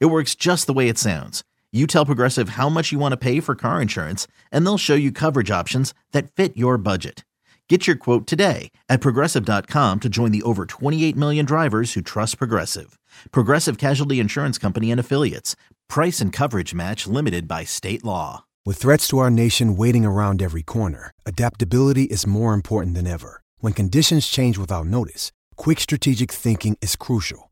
It works just the way it sounds. You tell Progressive how much you want to pay for car insurance, and they'll show you coverage options that fit your budget. Get your quote today at progressive.com to join the over 28 million drivers who trust Progressive. Progressive Casualty Insurance Company and Affiliates. Price and coverage match limited by state law. With threats to our nation waiting around every corner, adaptability is more important than ever. When conditions change without notice, quick strategic thinking is crucial.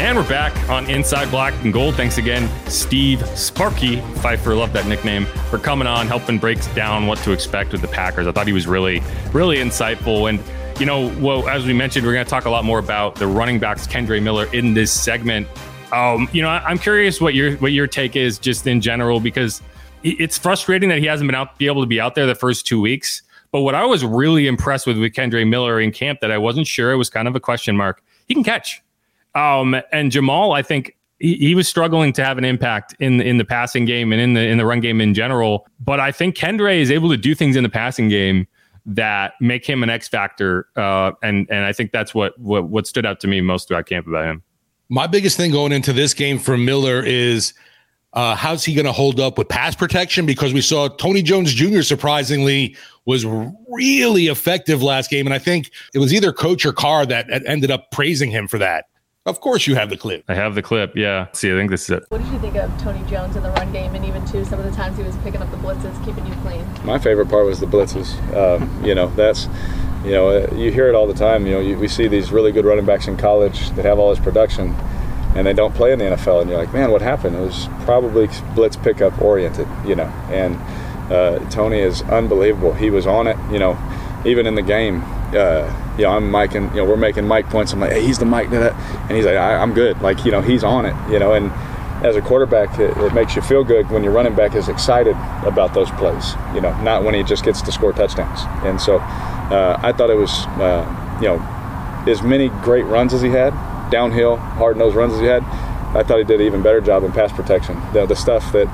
And we're back on Inside Black and Gold. Thanks again, Steve Sparky Pfeiffer. Love that nickname for coming on, helping break down what to expect with the Packers. I thought he was really, really insightful. And you know, well, as we mentioned, we're going to talk a lot more about the running backs, Kendre Miller, in this segment. Um, you know, I'm curious what your what your take is just in general because it's frustrating that he hasn't been out be able to be out there the first two weeks. But what I was really impressed with with Kendre Miller in camp that I wasn't sure it was kind of a question mark. He can catch. Um, and Jamaal, I think he, he, was struggling to have an impact in in the passing game and in the in the run game in general. But I think Kendre is able to do things in the passing game that make him an X factor. Uh, and and I think that's what, what what stood out to me most throughout camp about him. My biggest thing going into this game for Miller is uh, how's he going to hold up with pass protection? Because we saw Tony Jones Jr. surprisingly was really effective last game, and I think it was either coach or Carr that ended up praising him for that. Of course, you have the clip. I have the clip. Yeah. See, I think this is it. What did you think of Tony Jones in the run game, and even too some of the times he was picking up the blitzes, keeping you clean? My favorite part was the blitzes. Um, you know, that's you know, uh, you hear it all the time. You know, you, we see these really good running backs in college that have all this production, and they don't play in the NFL. And you're like, man, what happened? It was probably blitz pickup oriented. You know, and uh, Tony is unbelievable. He was on it. You know, even in the game uh, you know, I'm Mike, and you know, we're making Mike points. I'm like, hey, he's the Mike that, and he's like, I, am good. Like, you know, he's on it. You know, and as a quarterback, it, it, makes you feel good when your running back is excited about those plays. You know, not when he just gets to score touchdowns. And so, uh, I thought it was, uh, you know, as many great runs as he had, downhill, hard nosed runs as he had. I thought he did an even better job in pass protection. The stuff that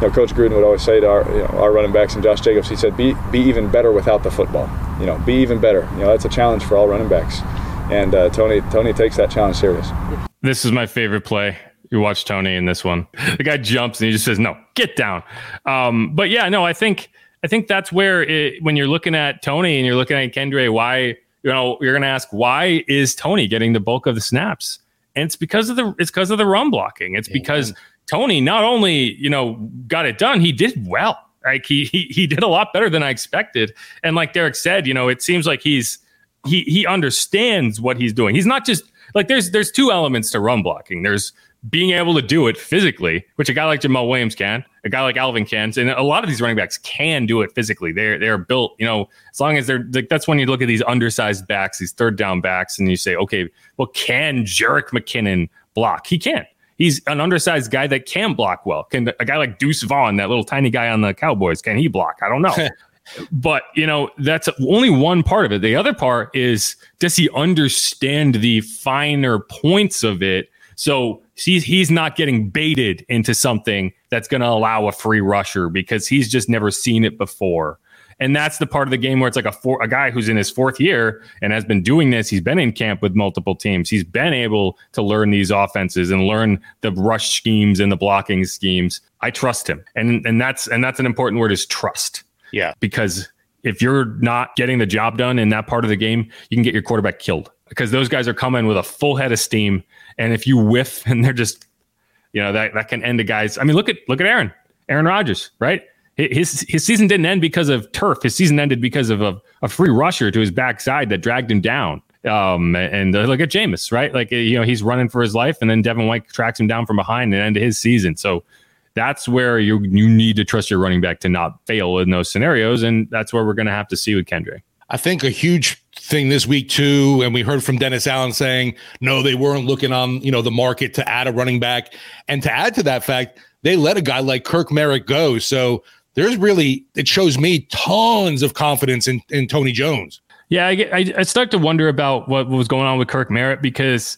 you know, Coach Gruden would always say to our, you know, our running backs and Josh Jacobs, he said, be, be even better without the football. You know, be even better. You know, that's a challenge for all running backs. And uh, Tony, Tony takes that challenge serious. This is my favorite play. You watch Tony in this one. The guy jumps and he just says, "No, get down." Um, but yeah, no, I think I think that's where it, when you're looking at Tony and you're looking at Kendre, why you know you're going to ask why is Tony getting the bulk of the snaps? And it's because of the it's because of the run blocking. It's because Tony not only you know got it done, he did well. Like he he he did a lot better than I expected. And like Derek said, you know, it seems like he's he he understands what he's doing. He's not just like there's there's two elements to run blocking. There's being able to do it physically, which a guy like Jamaal Williams can, a guy like Alvin can, and a lot of these running backs can do it physically. They're they're built, you know, as long as they're like that's when you look at these undersized backs, these third down backs, and you say, okay, well, can Jerick McKinnon block? He can he's an undersized guy that can block well. Can a guy like Deuce Vaughn, that little tiny guy on the Cowboys, can he block? I don't know. but you know that's only one part of it the other part is does he understand the finer points of it so he's he's not getting baited into something that's going to allow a free rusher because he's just never seen it before and that's the part of the game where it's like a four, a guy who's in his fourth year and has been doing this. He's been in camp with multiple teams. He's been able to learn these offenses and learn the rush schemes and the blocking schemes. I trust him. And and that's and that's an important word is trust. Yeah. Because if you're not getting the job done in that part of the game, you can get your quarterback killed because those guys are coming with a full head of steam. And if you whiff and they're just You know that that can end a guy's. I mean, look at look at Aaron Aaron Rodgers, right? His his season didn't end because of turf. His season ended because of a, a free rusher to his backside that dragged him down. Um, and uh, look at Jameis, right? Like you know he's running for his life, and then Devin White tracks him down from behind and end his season. So that's where you you need to trust your running back to not fail in those scenarios, and that's where we're going to have to see with Kendrick. I think a huge thing this week too, and we heard from Dennis Allen saying no, they weren't looking on you know the market to add a running back, and to add to that fact, they let a guy like Kirk Merritt go. So there's really it shows me tons of confidence in in Tony Jones. Yeah, I, I, I start to wonder about what was going on with Kirk Merritt because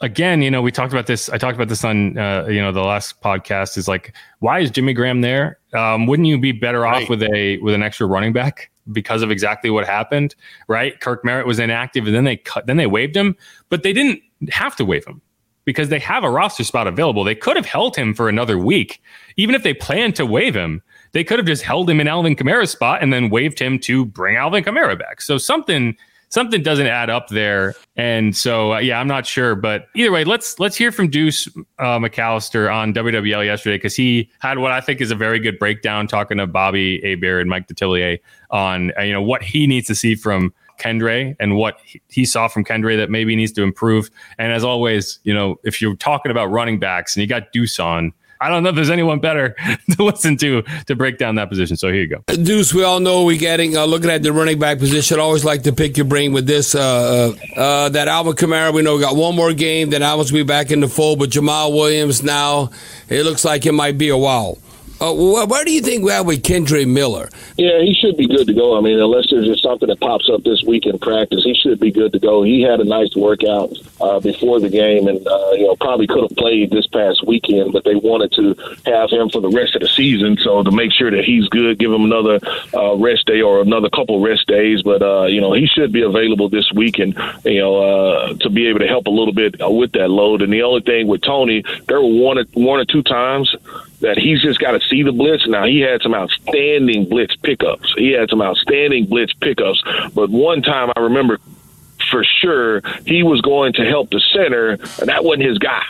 again, you know, we talked about this. I talked about this on, uh, you know, the last podcast. Is like, why is Jimmy Graham there? Um, wouldn't you be better right. off with a with an extra running back because of exactly what happened? Right, Kirk Merritt was inactive, and then they cut, then they waived him, but they didn't have to waive him because they have a roster spot available. They could have held him for another week, even if they planned to waive him. They could have just held him in Alvin Kamara's spot and then waived him to bring Alvin Kamara back. So something something doesn't add up there. And so, uh, yeah, I'm not sure, but either way, let's let's hear from Deuce uh, McAllister on WWL yesterday because he had what I think is a very good breakdown talking to Bobby Hebert and Mike Detillier on uh, you know what he needs to see from Kendre and what he saw from Kendre that maybe needs to improve. And as always, you know, if you're talking about running backs and you got Deuce on, I don't know if there's anyone better to listen to to break down that position. So here you go. Deuce, we all know we're getting uh, looking at the running back position. Always like to pick your brain with this. Uh, uh, uh that Alvin Kamara, we know we got one more game, then Alvin's be back in the fold. But Jamaal Williams now, it looks like it might be a while. Uh, where do you think we are with Kendre Miller? Yeah, he should be good to go. I mean, unless there's just something that pops up this week in practice, he should be good to go. He had a nice workout uh, before the game, and uh, you know probably could have played this past weekend, but they wanted to have him for the rest of the season. So to make sure that he's good, give him another uh, rest day or another couple rest days. But uh, you know he should be available this week, and you know uh, to be able to help a little bit with that load. And the only thing with Tony, there were one one or two times that he's just got to see the blitz. Now he had some outstanding blitz pickups. He had some outstanding blitz pickups, but one time I remember for sure he was going to help the center, and that wasn't his guy.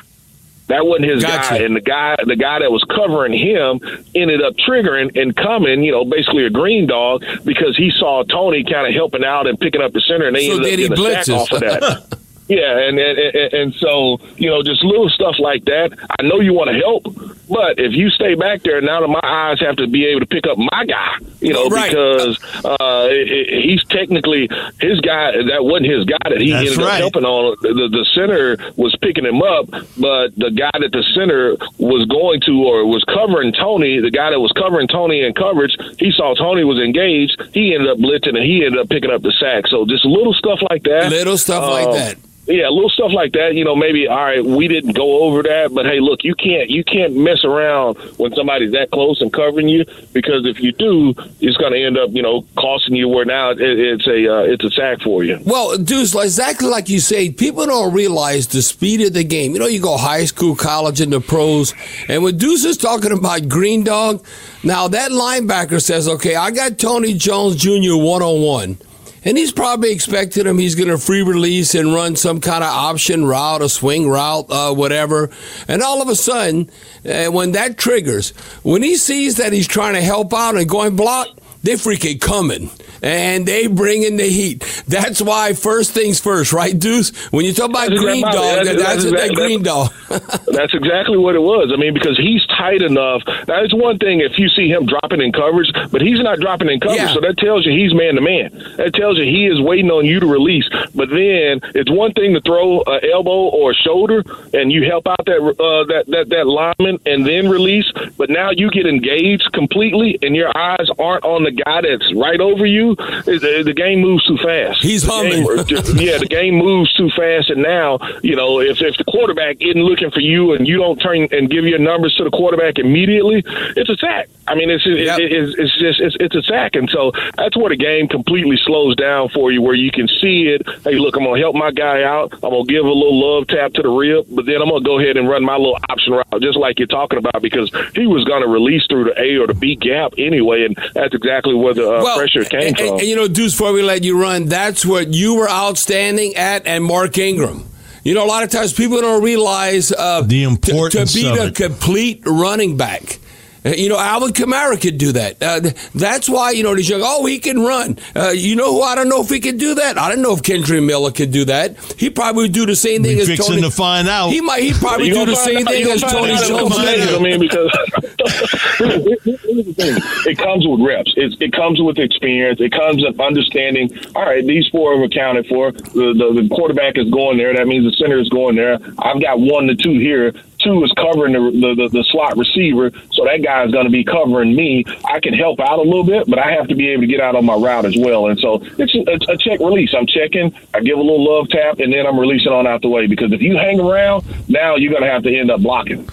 That wasn't his gotcha. guy, and the guy, the guy that was covering him, ended up triggering and coming, you know, basically a green dog because he saw Tony kind of helping out and picking up the center, and they so ended up getting a sack off of that. Yeah, and, and and and so you know, just little stuff like that. I know you want to help, but if you stay back there, now that my eyes have to be able to pick up my guy, you know, right. because uh, he's technically his guy. That wasn't his guy that he That's ended right. up helping on. The, the center was picking him up, but the guy that the center was going to or was covering Tony, the guy that was covering Tony in coverage, he saw Tony was engaged. He ended up blitzing and he ended up picking up the sack. So just little stuff like that. Little stuff um, like that yeah, little stuff like that. You know, maybe all right, we didn't go over that, but hey, look, you can't you can't mess around when somebody's that close and covering you because if you do, it's going to end up you know costing you where now it, it's a uh, it's a sack for you. Well, dudes, exactly like you say, people don't realize the speed of the game. You know, you go high school, college, and the pros, and when Deuce is talking about Green Dog, now that linebacker says, okay, I got Tony Jones Jr. one on one. And he's probably expecting him. He's going to free release and run some kind of option route, a swing route, uh, whatever. And all of a sudden, uh, when that triggers, when he sees that he's trying to help out and going block, they freaking coming and they bring in the heat. That's why first things first, right, Deuce? When you talk about that's green exactly, dog, that's, that's, that's that green dog. that's exactly what it was. I mean, because he's tight enough. Now, it's one thing if you see him dropping in coverage, but he's not dropping in coverage, yeah. so that tells you he's man to man. That tells you he is waiting on you to release. But then it's one thing to throw an elbow or a shoulder, and you help out that uh, that that that lineman, and then release. But now you get engaged completely, and your eyes aren't on the guy that's right over you the, uh, the game moves too fast. He's the humming. Game, yeah, the game moves too fast, and now you know if if the quarterback isn't looking for you and you don't turn and give your numbers to the quarterback immediately, it's a sack. I mean, it's yep. it, it's, it's just it's, it's a sack, and so that's where the game completely slows down for you, where you can see it. Hey, look, I'm gonna help my guy out. I'm gonna give a little love tap to the rib, but then I'm gonna go ahead and run my little option route, just like you're talking about, because he was gonna release through the A or the B gap anyway, and that's exactly where the uh, well, pressure came and, and, you know, Deuce, before we let you run, that's what you were outstanding at, and Mark Ingram. You know, a lot of times people don't realize uh, the importance to, to be of a it. complete running back. Uh, You know, Alvin Kamara could do that. Uh, that's why, you know, these young, oh, he can run. Uh, you know who? I don't know if he can do that. I don't know if Kendrick Miller could do that. He probably would do the same thing We as fixing Tony. to find out. He might. He probably do the same out- thing as Tony out in a Jones. I mean, because here's the thing: it comes with reps. It, it comes with experience. It comes with understanding. All right, these four are accounted for. The, the the quarterback is going there. That means the center is going there. I've got one to two here. Two is covering the the, the, the slot receiver, so that guy is going to be covering me. I can help out a little bit, but I have to be able to get out on my route as well. And so it's a, a check release. I'm checking. I give a little love tap, and then I'm releasing on out the way. Because if you hang around, now you're going to have to end up blocking.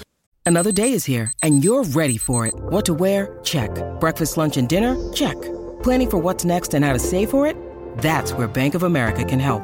Another day is here, and you're ready for it. What to wear? Check. Breakfast, lunch, and dinner? Check. Planning for what's next and how to save for it? That's where Bank of America can help.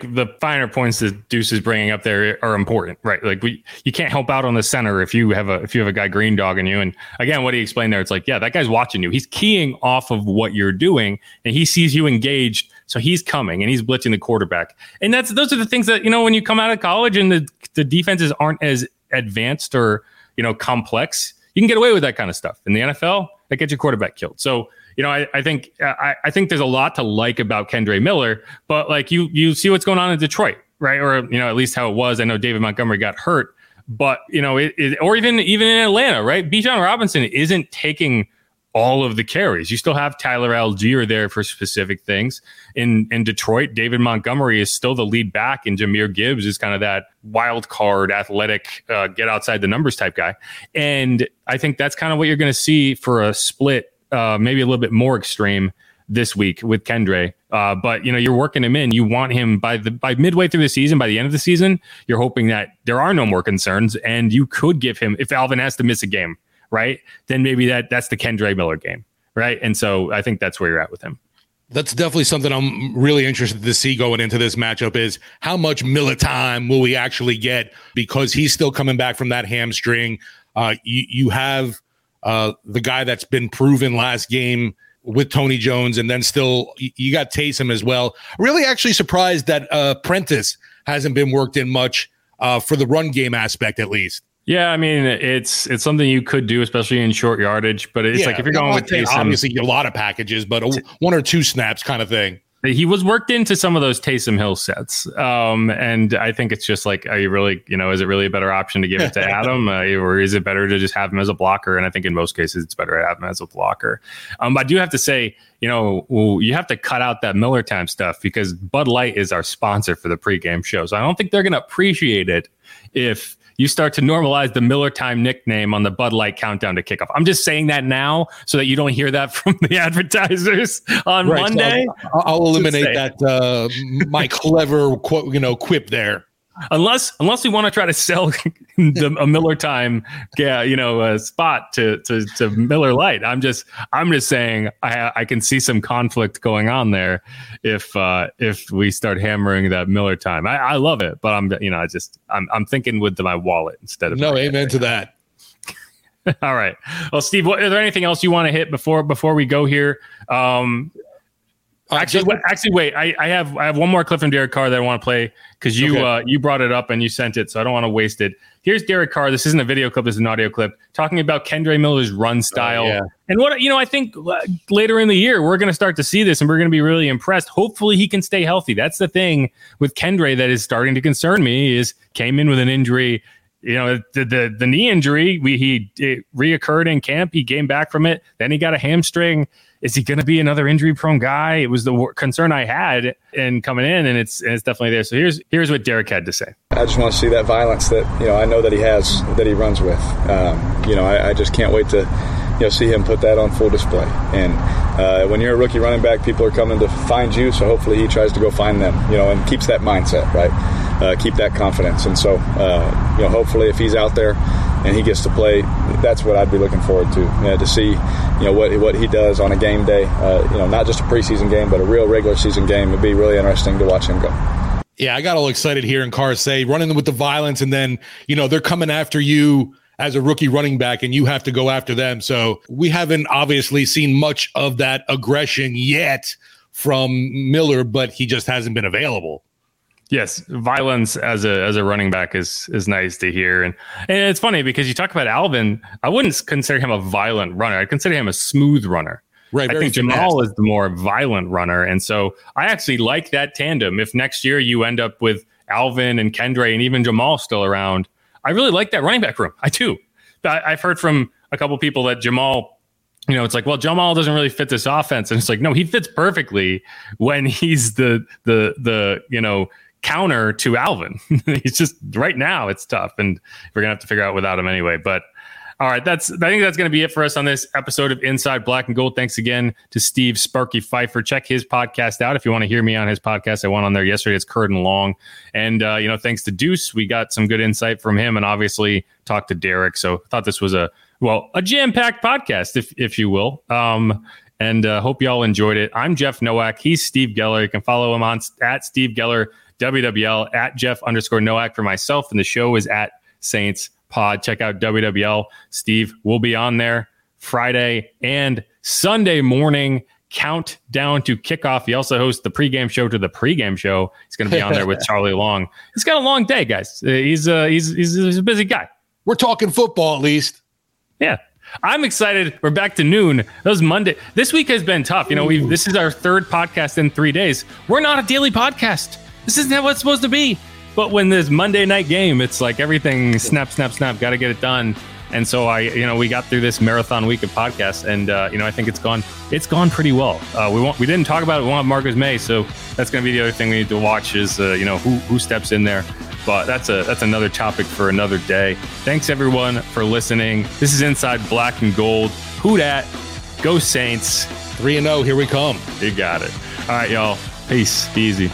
The finer points that Deuce is bringing up there are important, right? Like we, you can't help out on the center if you have a if you have a guy green dogging you. And again, what he explained there, it's like, yeah, that guy's watching you. He's keying off of what you're doing, and he sees you engaged, so he's coming and he's blitzing the quarterback. And that's those are the things that you know when you come out of college and the the defenses aren't as advanced or you know complex, you can get away with that kind of stuff. In the NFL, that gets your quarterback killed. So you know, I, I think I, I think there's a lot to like about Kendre Miller, but like you you see what's going on in Detroit, right? Or you know, at least how it was. I know David Montgomery got hurt, but you know, it, it or even even in Atlanta, right? Bijan Robinson isn't taking all of the carries. You still have Tyler Allgeier there for specific things. In in Detroit, David Montgomery is still the lead back, and Jahmyr Gibbs is kind of that wild card, athletic, uh, get outside the numbers type guy. And I think that's kind of what you're going to see for a split uh, maybe a little bit more extreme this week with Kendre. Uh, but you know, you're working him in. You want him by the by midway through the season, by the end of the season, you're hoping that there are no more concerns, and you could give him if Alvin has to miss a game, right? Then maybe that that's the Kendre Miller game, right? And so I think that's where you're at with him. That's definitely something I'm really interested to see going into this matchup is how much Miller time will we actually get because he's still coming back from that hamstring. Uh, you, you have uh, the guy that's been proven last game with Tony Jones, and then still you, got Taysom as well. Really, actually surprised that uh, Prentice hasn't been worked in much uh, for the run game aspect, at least. Yeah, I mean it's it's something you could do, especially in short yardage. But it's Yeah, like if you're going with Taysom, obviously a lot of packages, but a, one or two snaps kind of thing. He was worked into some of those Taysom Hill sets. Um, and I think it's just like, are you really, you know, is it really a better option to give it to Adam, uh, or is it better to just have him as a blocker? And I think in most cases, it's better to have him as a blocker. Um, but I do have to say, you know, you have to cut out that Miller time stuff because Bud Light is our sponsor for the pregame show. So I don't think they're going to appreciate it if you start to normalize the Miller time nickname on the Bud Light countdown to kickoff. I'm just saying that now so that you don't hear that from the advertisers on Right, so Monday. I'll, I'll eliminate that uh, my clever quote, you know quip there. Unless unless we want to try to sell the, a Miller time, yeah, you know, uh, spot to, to to Miller Lite. I'm just I'm just saying I I can see some conflict going on there if uh, if we start hammering that Miller time. I, I love it, but I'm you know I just I'm I'm thinking with my wallet instead of No, amen to that. All right. Well, Steve, what, is there anything else you want to hit before before we go here? Um, actually, just- wait, actually, wait. I, I have I have one more clip from Derek Carr that I want to play because you Okay. uh, you brought it up and you sent it, so I don't want to waste it. Here's Derek Carr. This isn't a video clip. This is an audio clip talking about Kendre Miller's run style yeah. and what you know. I think uh, later in the year we're going to start to see this and we're going to be really impressed. Hopefully, he can stay healthy. That's the thing with Kendre that is starting to concern me. Is came in with an injury you know the the, the knee injury we he it reoccurred in camp he came back from it then he got a hamstring is he going to be another injury prone guy it was the concern i had in coming in and it's and it's definitely there so here's here's what derek had to say I just want to see that violence that you know I know that he has that he runs with. Um, you know, I, I just can't wait to you know see him put that on full display. And uh, when you're a rookie running back, people are coming to find you, so hopefully he tries to go find them. You know, and keeps that mindset right, uh, keep that confidence. And so uh, you know, hopefully if he's out there. and he gets to play, that's what I'd be looking forward to. You know, to see, you know, what what he does on a game day. Uh, you know, not just a preseason game, but a real regular season game. It'd be really interesting to watch him go. Yeah, I got all excited hearing Carr say running with the violence, and then you know they're coming after you as a rookie running back, and you have to go after them. So we haven't obviously seen much of that aggression yet from Miller, but he just hasn't been available. Yes, violence as a as a running back is is nice to hear, and and it's funny because you talk about Alvin. I wouldn't consider him a violent runner. I'd consider him a smooth runner. Right. I think Jamaal is the more violent runner, and so I actually like that tandem. If next year you end up with Alvin and Kendre and even Jamaal still around, I really like that running back room. I do. I, I've heard from a couple people that Jamaal you know, it's like, well, Jamaal doesn't really fit this offense, and it's like, no, he fits perfectly when he's the the the you know counter to Alvin. He's just right now it's tough, and we're gonna have to figure out without him anyway. But all right, that's I think that's gonna be it for us on this episode of Inside Black and Gold. Thanks again to Steve Sparky Pfeiffer. Check his podcast out if you want to hear me on his podcast. I went on there yesterday. It's Curd Long, and uh, you know, thanks to Deuce, we got some good insight from him, and obviously talked to Derek. So I thought this was a well a jam packed podcast, if if you will. Um, and uh, hope y'all enjoyed it. I'm Jeff Nowak. He's Steve Geller. You can follow him on at Steve Geller WWL at Jeff underscore Nowak for myself, and the show is at Saints Pod. Check out WWL. Steve will be on there Friday and Sunday morning. Countdown to kickoff. He also hosts the pregame show to the pregame show. He's going to be on there with Charlie Long. He's got a long day, guys. Uh, he's uh, he's, he's he's a busy guy. We're talking football at least. Yeah. I'm excited. We're back to noon. That was Monday. This week has been tough. You know, we this is our third podcast in three days. We're not a daily podcast. This isn't how it's supposed to be. But when this Monday night game, it's like everything snap, snap, snap. Got to get it done. And so I, you know, we got through this marathon week of podcasts, and uh, you know, I think it's gone, it's gone pretty well. Uh, we want, we didn't talk about it. We want Marcus Maye, so that's going to be the other thing we need to watch is, uh, you know, who who steps in there. But that's a that's another topic for another day. Thanks everyone for listening. This is Inside Black and Gold. Who dat? Go Saints. Three and zero. Here we come. You got it. All right, y'all. Peace. Be easy.